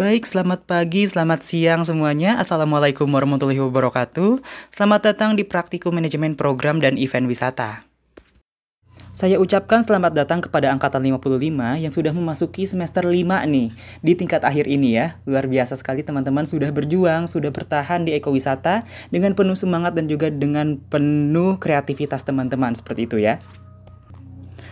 Baik, selamat pagi, selamat siang semuanya. Assalamualaikum warahmatullahi wabarakatuh. Selamat datang di Praktikum Manajemen Program dan Event Wisata. Saya ucapkan selamat datang kepada Angkatan 55 yang sudah memasuki semester 5 nih di tingkat akhir ini ya. Luar biasa sekali teman-teman sudah berjuang, sudah bertahan di ekowisata dengan penuh semangat dan juga dengan penuh kreativitas teman-teman seperti itu ya.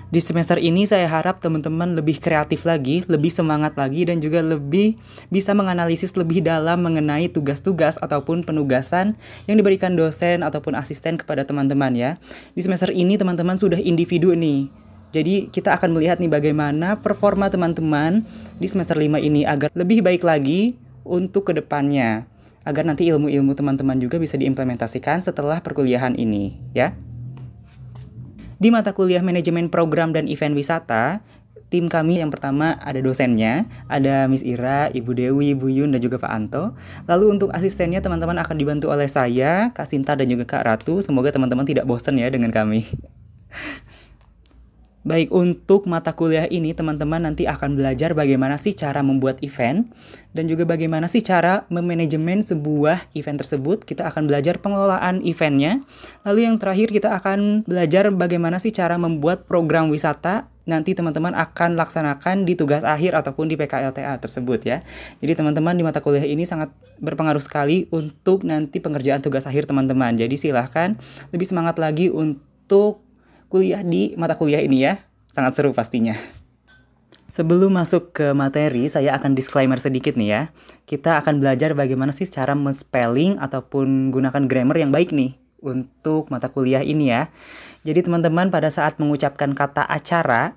Di semester ini saya harap teman-teman lebih kreatif lagi, lebih semangat lagi dan juga lebih bisa menganalisis lebih dalam mengenai tugas-tugas ataupun penugasan yang diberikan dosen ataupun asisten kepada teman-teman ya. Di semester ini teman-teman sudah individu nih. Jadi kita akan melihat nih bagaimana performa teman-teman di semester 5 ini agar lebih baik lagi untuk ke depannya. Agar nanti ilmu-ilmu teman-teman juga bisa diimplementasikan setelah perkuliahan ini ya. Di mata kuliah manajemen program dan event wisata, tim kami yang pertama ada dosennya, ada Miss Ira, Ibu Dewi, Ibu Yun, dan juga Pak Anto. Lalu untuk asistennya teman-teman akan dibantu oleh saya, Kak Sinta, dan juga Kak Ratu. Semoga teman-teman tidak bosan ya dengan kami. Baik, untuk mata kuliah ini teman-teman nanti akan belajar bagaimana sih cara membuat event dan juga bagaimana sih cara memanajemen sebuah event tersebut. Kita akan belajar pengelolaan eventnya. Lalu yang terakhir kita akan belajar bagaimana sih cara membuat program wisata nanti teman-teman akan laksanakan di tugas akhir ataupun di PKLTA tersebut ya. Jadi teman-teman di mata kuliah ini sangat berpengaruh sekali untuk nanti pengerjaan tugas akhir teman-teman. Jadi silahkan lebih semangat lagi untuk kuliah di mata kuliah ini ya. Sangat seru pastinya. Sebelum masuk ke materi, saya akan disclaimer sedikit nih ya. Kita akan belajar bagaimana sih cara men-spelling ataupun gunakan grammar yang baik nih untuk mata kuliah ini ya. Jadi teman-teman pada saat mengucapkan kata acara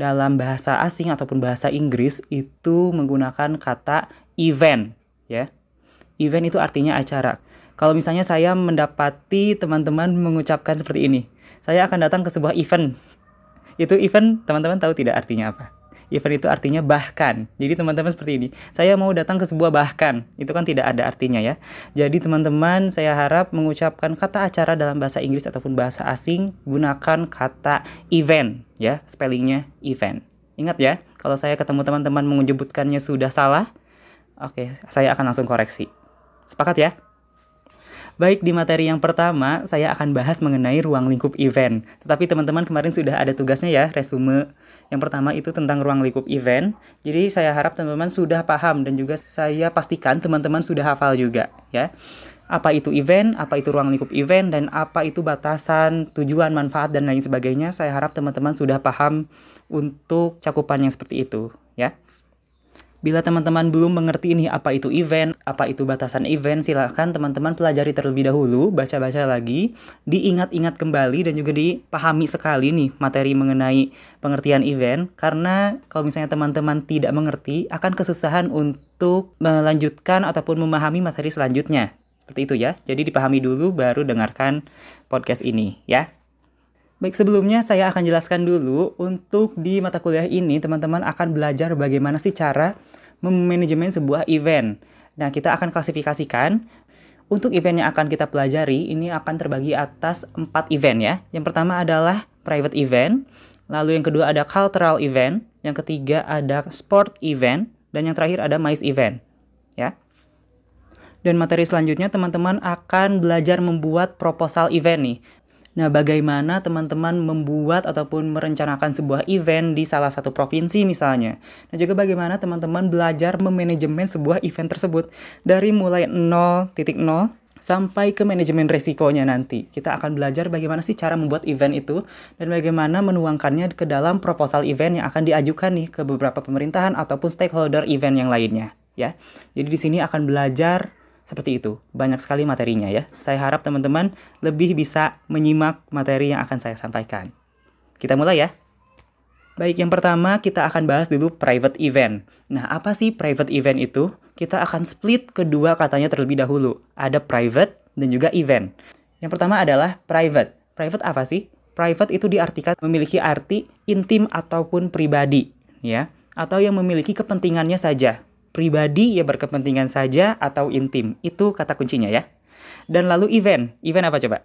dalam bahasa asing ataupun bahasa Inggris itu menggunakan kata event ya. Event itu artinya acara. Kalau misalnya saya mendapati teman-teman mengucapkan seperti ini, saya akan datang ke sebuah event. Itu event teman-teman tahu tidak artinya apa? Event itu artinya bahkan. Jadi teman-teman seperti ini. Saya mau datang ke sebuah bahkan. Itu kan tidak ada artinya ya. Jadi teman-teman saya harap mengucapkan kata acara dalam bahasa Inggris ataupun bahasa asing gunakan kata event ya. Spellingnya event. Ingat ya, kalau saya ketemu teman-teman menyebutkannya sudah salah, oke, saya akan langsung koreksi. Sepakat ya? Baik, di materi yang pertama, saya akan bahas mengenai ruang lingkup event. Tetapi teman-teman kemarin sudah ada tugasnya ya, resume. Yang pertama itu tentang ruang lingkup event. Jadi saya harap teman-teman sudah paham dan juga saya pastikan teman-teman sudah hafal juga ya. Apa itu event, apa itu ruang lingkup event, dan apa itu batasan, tujuan, manfaat, dan lain sebagainya. Saya harap teman-teman sudah paham untuk cakupannya seperti itu ya. Bila teman-teman belum mengerti ini apa itu event, apa itu batasan event, silahkan teman-teman pelajari terlebih dahulu, baca-baca lagi, diingat-ingat kembali dan juga dipahami sekali nih materi mengenai pengertian event. Karena kalau misalnya teman-teman tidak mengerti, akan kesusahan untuk melanjutkan ataupun memahami materi selanjutnya. Seperti itu ya. Jadi dipahami dulu baru dengarkan podcast ini ya. Baik, sebelumnya saya akan jelaskan dulu untuk di mata kuliah ini teman-teman akan belajar bagaimana sih cara memanajemen sebuah event. Nah, kita akan klasifikasikan untuk event yang akan kita pelajari ini akan terbagi atas empat event ya. Yang pertama adalah private event, lalu yang kedua ada cultural event, yang ketiga ada sport event, dan yang terakhir ada MICE event ya. Dan materi selanjutnya teman-teman akan belajar membuat proposal event nih. Nah, bagaimana teman-teman membuat ataupun merencanakan sebuah event di salah satu provinsi misalnya. Dan juga bagaimana teman-teman belajar memanajemen sebuah event tersebut dari mulai 0.0 sampai ke manajemen resikonya nanti. Kita akan belajar bagaimana sih cara membuat event itu dan bagaimana menuangkannya ke dalam proposal event yang akan diajukan nih ke beberapa pemerintahan ataupun stakeholder event yang lainnya ya. Jadi di sini akan belajar seperti itu. Banyak sekali materinya ya. Saya harap teman-teman lebih bisa menyimak materi yang akan saya sampaikan. Kita mulai ya. Baik, yang pertama kita akan bahas dulu private event. Nah, apa sih private event itu? Kita akan split kedua katanya terlebih dahulu. Ada private dan juga event. Yang pertama adalah private. Private apa sih? Private itu diartikan memiliki arti intim ataupun pribadi, ya, atau yang memiliki kepentingannya saja pribadi ya berkepentingan saja atau intim. Itu kata kuncinya ya. Dan lalu event. Event apa coba?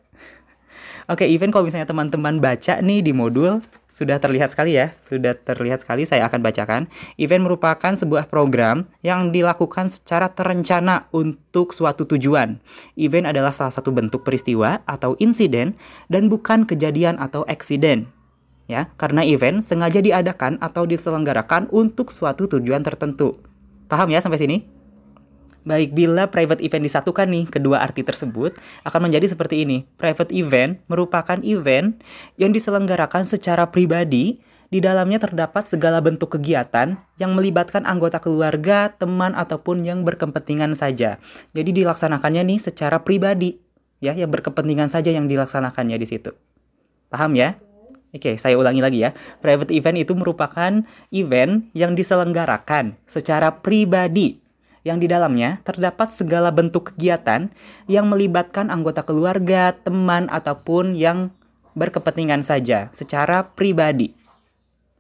Oke, event kalau misalnya teman-teman baca nih di modul sudah terlihat sekali ya, sudah terlihat sekali saya akan bacakan. Event merupakan sebuah program yang dilakukan secara terencana untuk suatu tujuan. Event adalah salah satu bentuk peristiwa atau insiden dan bukan kejadian atau eksiden. Ya, karena event sengaja diadakan atau diselenggarakan untuk suatu tujuan tertentu. Paham ya sampai sini? Baik, bila private event disatukan nih, kedua arti tersebut akan menjadi seperti ini. Private event merupakan event yang diselenggarakan secara pribadi, di dalamnya terdapat segala bentuk kegiatan yang melibatkan anggota keluarga, teman, ataupun yang berkepentingan saja. Jadi dilaksanakannya nih secara pribadi, ya, yang berkepentingan saja yang dilaksanakannya di situ. Paham ya? Oke, saya ulangi lagi ya. Private event itu merupakan event yang diselenggarakan secara pribadi yang di dalamnya terdapat segala bentuk kegiatan yang melibatkan anggota keluarga, teman, ataupun yang berkepentingan saja secara pribadi.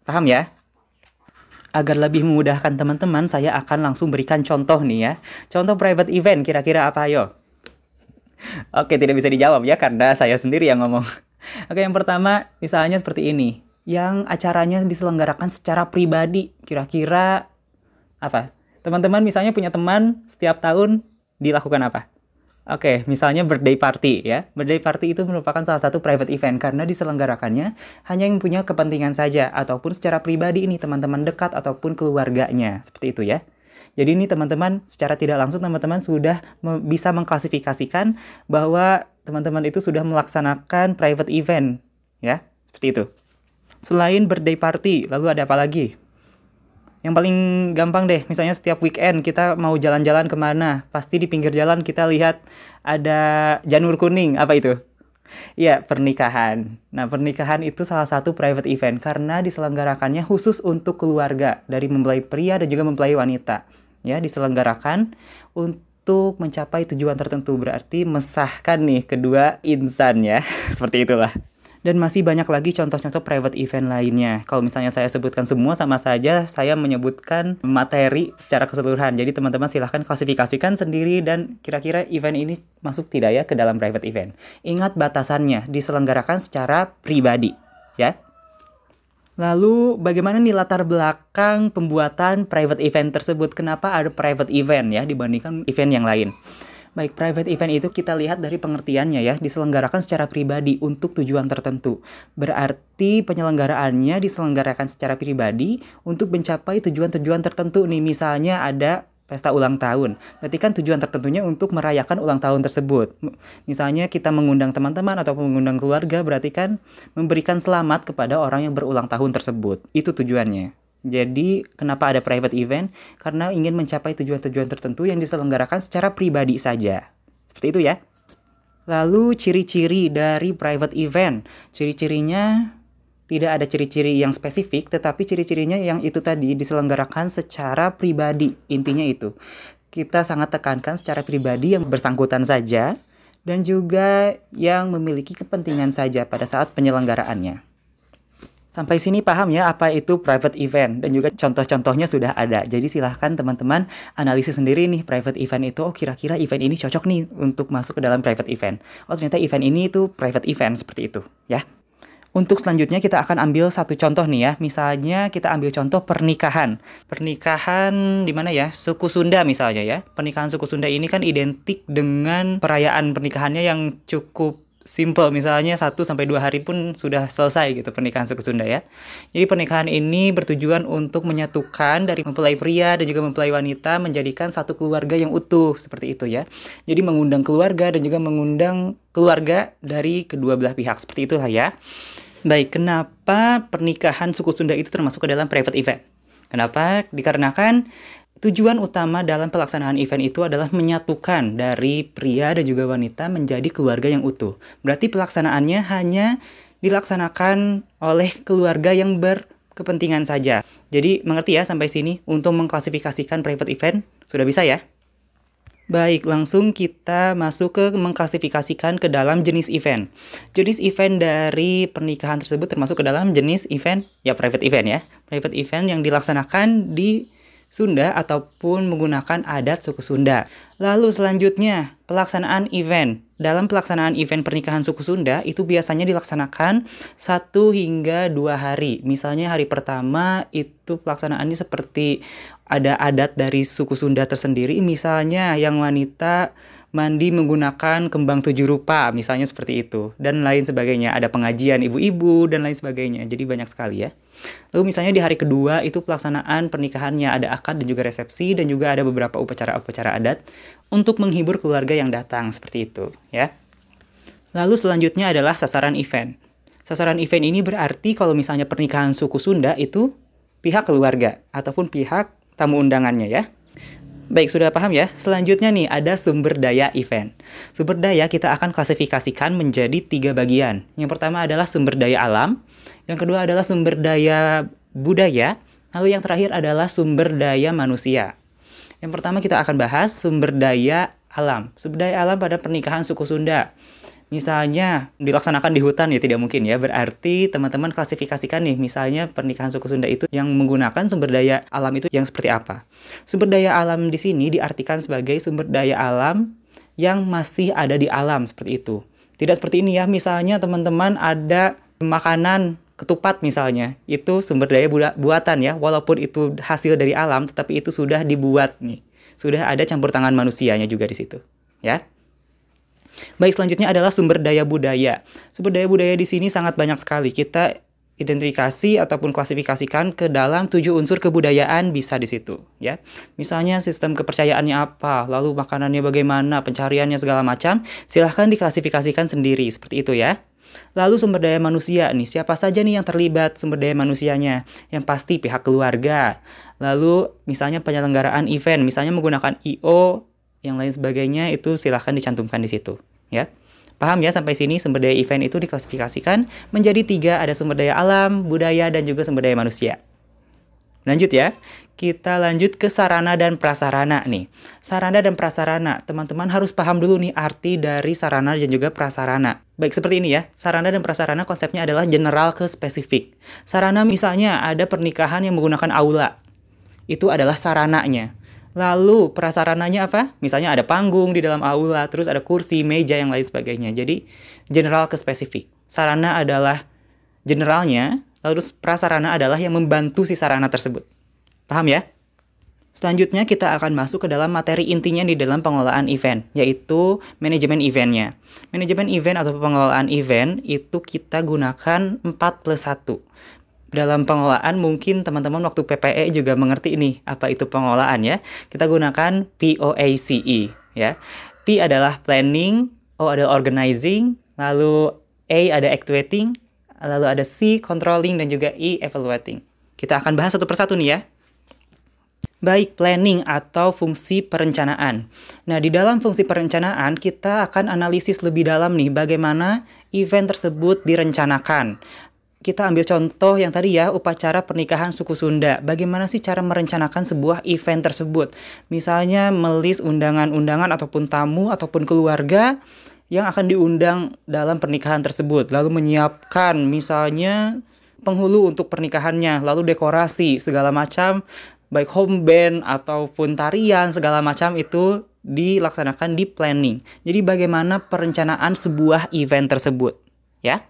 Paham ya? Agar lebih memudahkan teman-teman, saya akan langsung berikan contoh nih ya. Contoh private event kira-kira apa ayo? Oke, tidak bisa dijawab ya karena saya sendiri yang ngomong. Oke, yang pertama misalnya seperti ini. Yang acaranya diselenggarakan secara pribadi, kira-kira apa? Teman-teman misalnya punya teman setiap tahun dilakukan apa? Oke, misalnya birthday party ya. Birthday party itu merupakan salah satu private event karena diselenggarakannya hanya yang punya kepentingan saja ataupun secara pribadi ini teman-teman dekat ataupun keluarganya. Seperti itu ya. Jadi ini teman-teman secara tidak langsung teman-teman sudah bisa mengklasifikasikan bahwa teman-teman itu sudah melaksanakan private event ya. Seperti itu. Selain birthday party, lalu ada apa lagi? Yang paling gampang deh, misalnya setiap weekend kita mau jalan-jalan ke mana, pasti di pinggir jalan kita lihat ada janur kuning, apa itu? Ya, pernikahan. Nah, pernikahan itu salah satu private event karena diselenggarakannya khusus untuk keluarga dari mempelai pria dan juga mempelai wanita. Ya, diselenggarakan untuk mencapai tujuan tertentu berarti mesahkan nih kedua insan ya. Seperti itulah. Dan masih banyak lagi contoh-contoh private event lainnya. Kalau misalnya saya sebutkan semua sama saja saya menyebutkan materi secara keseluruhan. Jadi teman-teman silahkan klasifikasikan sendiri dan kira-kira event ini masuk tidak ya ke dalam private event. Ingat batasannya, diselenggarakan secara pribadi. Ya, Lalu bagaimana nih latar belakang pembuatan private event tersebut? Kenapa ada private event ya dibandingkan event yang lain? Baik, private event itu kita lihat dari pengertiannya ya, diselenggarakan secara pribadi untuk tujuan tertentu. Berarti penyelenggaraannya diselenggarakan secara pribadi untuk mencapai tujuan-tujuan tertentu nih. Misalnya ada pesta ulang tahun. Berarti kan tujuan tertentunya untuk merayakan ulang tahun tersebut. Misalnya kita mengundang teman-teman atau mengundang keluarga berarti kan memberikan selamat kepada orang yang berulang tahun tersebut. Itu tujuannya. Jadi kenapa ada private event? Karena ingin mencapai tujuan-tujuan tertentu yang diselenggarakan secara pribadi saja. Seperti itu ya. Lalu ciri-ciri dari private event. Ciri-cirinya tidak ada ciri-ciri yang spesifik, tetapi ciri-cirinya yang itu tadi diselenggarakan secara pribadi. Intinya itu. Kita sangat tekankan secara pribadi yang bersangkutan saja dan juga yang memiliki kepentingan saja pada saat penyelenggaraannya. Sampai sini paham ya apa itu private event dan juga contoh-contohnya sudah ada. Jadi silahkan teman-teman analisis sendiri nih private event itu oh kira-kira event ini cocok nih untuk masuk ke dalam private event. Oh ternyata event ini itu private event seperti itu ya. Untuk selanjutnya kita akan ambil satu contoh nih ya. Misalnya kita ambil contoh pernikahan. Pernikahan di mana ya? Suku Sunda misalnya ya. Pernikahan suku Sunda ini kan identik dengan perayaan pernikahannya yang cukup simple misalnya 1 sampai 2 hari pun sudah selesai gitu pernikahan suku Sunda ya. Jadi pernikahan ini bertujuan untuk menyatukan dari mempelai pria dan juga mempelai wanita menjadikan satu keluarga yang utuh seperti itu ya. Jadi mengundang keluarga dan juga mengundang keluarga dari kedua belah pihak seperti itulah ya. Baik, kenapa pernikahan suku Sunda itu termasuk ke dalam private event? Kenapa? Dikarenakan Tujuan utama dalam pelaksanaan event itu adalah menyatukan dari pria dan juga wanita menjadi keluarga yang utuh. Berarti pelaksanaannya hanya dilaksanakan oleh keluarga yang berkepentingan saja. Jadi mengerti ya sampai sini untuk mengklasifikasikan private event sudah bisa ya? Baik, langsung kita masuk ke mengklasifikasikan ke dalam jenis event. Jenis event dari pernikahan tersebut termasuk ke dalam jenis event ya private event ya. Private event yang dilaksanakan di Sunda ataupun menggunakan adat suku Sunda. Lalu selanjutnya, pelaksanaan event. Dalam pelaksanaan event pernikahan suku Sunda itu biasanya dilaksanakan satu hingga dua hari. Misalnya hari pertama itu pelaksanaannya seperti ada adat dari suku Sunda tersendiri. Misalnya yang wanita mandi menggunakan kembang tujuh rupa, misalnya seperti itu, dan lain sebagainya. Ada pengajian ibu-ibu dan lain sebagainya. Jadi banyak sekali ya. Lalu misalnya di hari kedua itu pelaksanaan pernikahannya ada akad dan juga resepsi dan juga ada beberapa upacara-upacara adat untuk menghibur keluarga yang datang seperti itu ya. Lalu selanjutnya adalah sasaran event. Sasaran event ini berarti kalau misalnya pernikahan suku Sunda itu pihak keluarga ataupun pihak tamu undangannya ya. Baik, sudah paham ya? Selanjutnya nih, ada sumber daya event. Sumber daya kita akan klasifikasikan menjadi tiga bagian. Yang pertama adalah sumber daya alam, yang kedua adalah sumber daya budaya, lalu yang terakhir adalah sumber daya manusia. Yang pertama kita akan bahas sumber daya alam. Sumber daya alam pada pernikahan suku Sunda. Misalnya dilaksanakan di hutan ya tidak mungkin ya. Berarti teman-teman klasifikasikan nih misalnya pernikahan suku Sunda itu yang menggunakan sumber daya alam itu yang seperti apa. Sumber daya alam di sini diartikan sebagai sumber daya alam yang masih ada di alam seperti itu. Tidak seperti ini ya. Misalnya teman-teman ada makanan ketupat misalnya itu sumber daya buatan ya walaupun itu hasil dari alam tetapi itu sudah dibuat nih sudah ada campur tangan manusianya juga di situ ya Baik, selanjutnya adalah sumber daya budaya. Sumber daya budaya di sini sangat banyak sekali. Kita identifikasi ataupun klasifikasikan ke dalam tujuh unsur kebudayaan bisa di situ ya. Misalnya sistem kepercayaannya apa, lalu makanannya bagaimana, pencariannya segala macam, silahkan diklasifikasikan sendiri seperti itu ya. Lalu sumber daya manusia nih, siapa saja nih yang terlibat sumber daya manusianya? Yang pasti pihak keluarga. Lalu misalnya penyelenggaraan event, misalnya menggunakan IO yang lain sebagainya itu silahkan dicantumkan di situ ya. Paham ya sampai sini sumber daya event itu diklasifikasikan menjadi tiga ada sumber daya alam, budaya, dan juga sumber daya manusia. Lanjut ya, kita lanjut ke sarana dan prasarana nih. Sarana dan prasarana, teman-teman harus paham dulu nih arti dari sarana dan juga prasarana. Baik seperti ini ya, sarana dan prasarana konsepnya adalah general ke spesifik. Sarana misalnya ada pernikahan yang menggunakan aula, itu adalah sarananya. Lalu prasarananya apa? Misalnya ada panggung di dalam aula, terus ada kursi, meja, yang lain sebagainya. Jadi general ke spesifik. Sarana adalah generalnya, lalu prasarana adalah yang membantu si sarana tersebut. Paham ya? Selanjutnya kita akan masuk ke dalam materi intinya di dalam pengelolaan event, yaitu manajemen eventnya. Manajemen event atau pengelolaan event itu kita gunakan 4 plus 1 dalam pengelolaan mungkin teman-teman waktu PPE juga mengerti ini apa itu pengelolaan ya. Kita gunakan POACE ya. P adalah planning, O adalah organizing, lalu A ada activating, lalu ada C controlling dan juga E evaluating. Kita akan bahas satu persatu nih ya. Baik planning atau fungsi perencanaan. Nah, di dalam fungsi perencanaan kita akan analisis lebih dalam nih bagaimana event tersebut direncanakan kita ambil contoh yang tadi ya, upacara pernikahan suku Sunda. Bagaimana sih cara merencanakan sebuah event tersebut? Misalnya melis undangan-undangan ataupun tamu ataupun keluarga yang akan diundang dalam pernikahan tersebut. Lalu menyiapkan misalnya penghulu untuk pernikahannya, lalu dekorasi segala macam baik home band ataupun tarian segala macam itu dilaksanakan di planning. Jadi bagaimana perencanaan sebuah event tersebut, ya?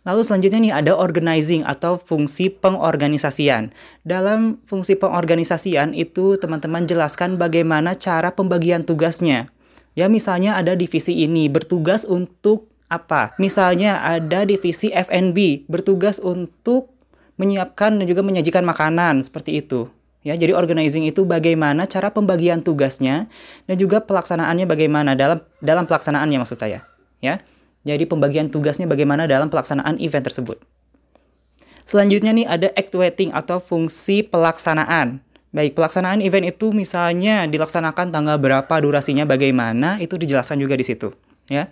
Lalu selanjutnya nih ada organizing atau fungsi pengorganisasian. Dalam fungsi pengorganisasian itu teman-teman jelaskan bagaimana cara pembagian tugasnya. Ya misalnya ada divisi ini bertugas untuk apa? Misalnya ada divisi FNB bertugas untuk menyiapkan dan juga menyajikan makanan seperti itu. Ya, jadi organizing itu bagaimana cara pembagian tugasnya dan juga pelaksanaannya bagaimana dalam dalam pelaksanaannya maksud saya, ya. Jadi pembagian tugasnya bagaimana dalam pelaksanaan event tersebut. Selanjutnya nih ada actuating atau fungsi pelaksanaan. Baik, pelaksanaan event itu misalnya dilaksanakan tanggal berapa, durasinya bagaimana, itu dijelaskan juga di situ, ya.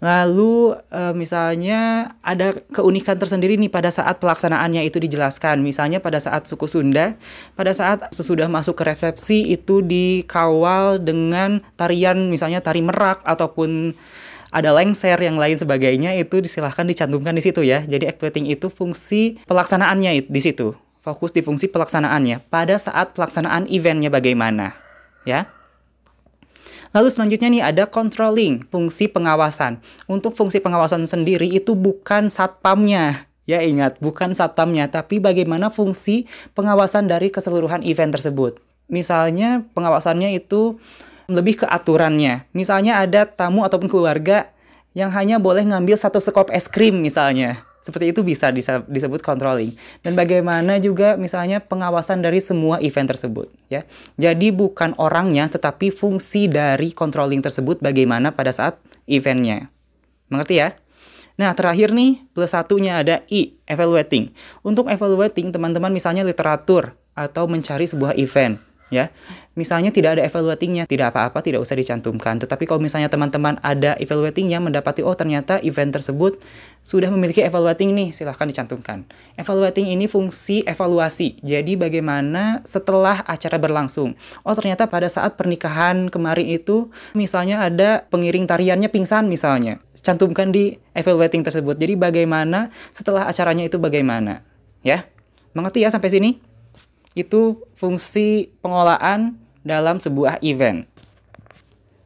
Lalu e, misalnya ada keunikan tersendiri nih pada saat pelaksanaannya itu dijelaskan. Misalnya pada saat suku Sunda, pada saat sesudah masuk ke resepsi itu dikawal dengan tarian misalnya tari merak ataupun ada lengser yang lain sebagainya itu disilahkan dicantumkan di situ ya. Jadi activating itu fungsi pelaksanaannya di situ. fokus di fungsi pelaksanaannya. Pada saat pelaksanaan eventnya bagaimana, ya. Lalu selanjutnya nih ada controlling, fungsi pengawasan. Untuk fungsi pengawasan sendiri itu bukan satpamnya. Ya ingat, bukan satpamnya, tapi bagaimana fungsi pengawasan dari keseluruhan event tersebut. Misalnya pengawasannya itu lebih ke aturannya. Misalnya ada tamu ataupun keluarga yang hanya boleh ngambil satu sekop es krim misalnya. Seperti itu bisa disebut controlling. Dan bagaimana juga misalnya pengawasan dari semua event tersebut, ya. Jadi bukan orangnya tetapi fungsi dari controlling tersebut bagaimana pada saat eventnya. Mengerti ya? Nah, terakhir nih, plus satunya ada I, evaluating. Untuk evaluating, teman-teman misalnya literatur atau mencari sebuah event ya. Misalnya tidak ada evaluatingnya, tidak apa-apa, tidak usah dicantumkan. Tetapi kalau misalnya teman-teman ada evaluatingnya, mendapati oh ternyata event tersebut sudah memiliki evaluating nih, silahkan dicantumkan. Evaluating ini fungsi evaluasi. Jadi bagaimana setelah acara berlangsung. Oh ternyata pada saat pernikahan kemarin itu, misalnya ada pengiring tariannya pingsan misalnya. Cantumkan di evaluating tersebut. Jadi bagaimana setelah acaranya itu bagaimana. Ya, mengerti ya sampai sini? Itu fungsi pengolahan dalam sebuah event.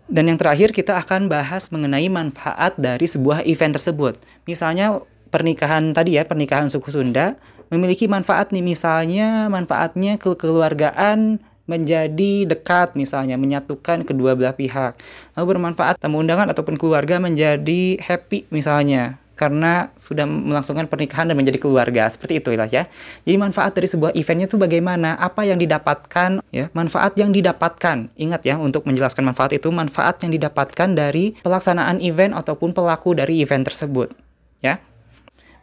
Dan yang terakhir kita akan bahas mengenai manfaat dari sebuah event tersebut. Misalnya pernikahan tadi ya, pernikahan suku Sunda memiliki manfaat nih misalnya manfaatnya kekeluargaan menjadi dekat misalnya menyatukan kedua belah pihak. Lalu bermanfaat tamu undangan ataupun keluarga menjadi happy misalnya karena sudah melangsungkan pernikahan dan menjadi keluarga seperti itu ya. Jadi manfaat dari sebuah eventnya itu bagaimana? Apa yang didapatkan ya? Manfaat yang didapatkan. Ingat ya untuk menjelaskan manfaat itu manfaat yang didapatkan dari pelaksanaan event ataupun pelaku dari event tersebut ya.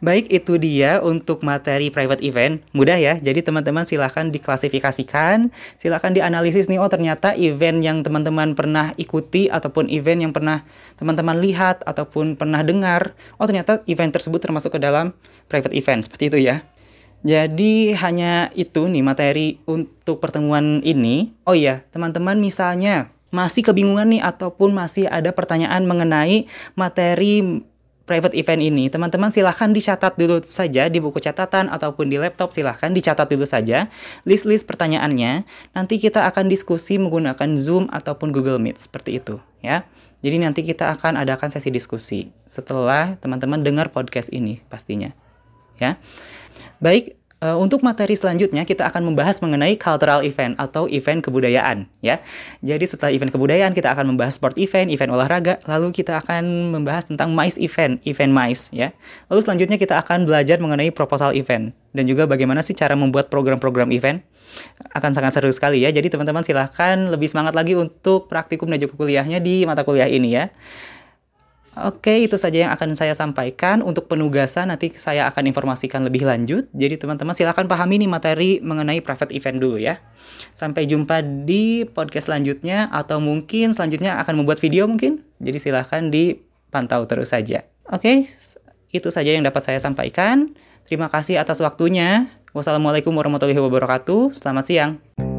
Baik, itu dia untuk materi private event. Mudah ya, jadi teman-teman silahkan diklasifikasikan, silahkan dianalisis nih, oh ternyata event yang teman-teman pernah ikuti, ataupun event yang pernah teman-teman lihat, ataupun pernah dengar, oh ternyata event tersebut termasuk ke dalam private event, seperti itu ya. Jadi hanya itu nih materi untuk pertemuan ini. Oh iya, teman-teman misalnya masih kebingungan nih ataupun masih ada pertanyaan mengenai materi private event ini, teman-teman silahkan dicatat dulu saja di buku catatan ataupun di laptop silahkan dicatat dulu saja list-list pertanyaannya. Nanti kita akan diskusi menggunakan Zoom ataupun Google Meet seperti itu ya. Jadi nanti kita akan adakan sesi diskusi setelah teman-teman dengar podcast ini pastinya ya. Baik, Uh, untuk materi selanjutnya kita akan membahas mengenai cultural event atau event kebudayaan ya. Jadi setelah event kebudayaan kita akan membahas sport event, event olahraga, lalu kita akan membahas tentang MICE event, event MICE ya. Lalu selanjutnya kita akan belajar mengenai proposal event dan juga bagaimana sih cara membuat program-program event. Akan sangat seru sekali ya. Jadi teman-teman silahkan lebih semangat lagi untuk praktikum dan juga kuliahnya di mata kuliah ini ya. Oke, itu saja yang akan saya sampaikan. Untuk penugasan nanti saya akan informasikan lebih lanjut. Jadi teman-teman silahkan pahami nih materi mengenai private event dulu ya. Sampai jumpa di podcast selanjutnya atau mungkin selanjutnya akan membuat video mungkin. Jadi silahkan dipantau terus saja. Oke, itu saja yang dapat saya sampaikan. Terima kasih atas waktunya. Wassalamualaikum warahmatullahi wabarakatuh. Selamat siang.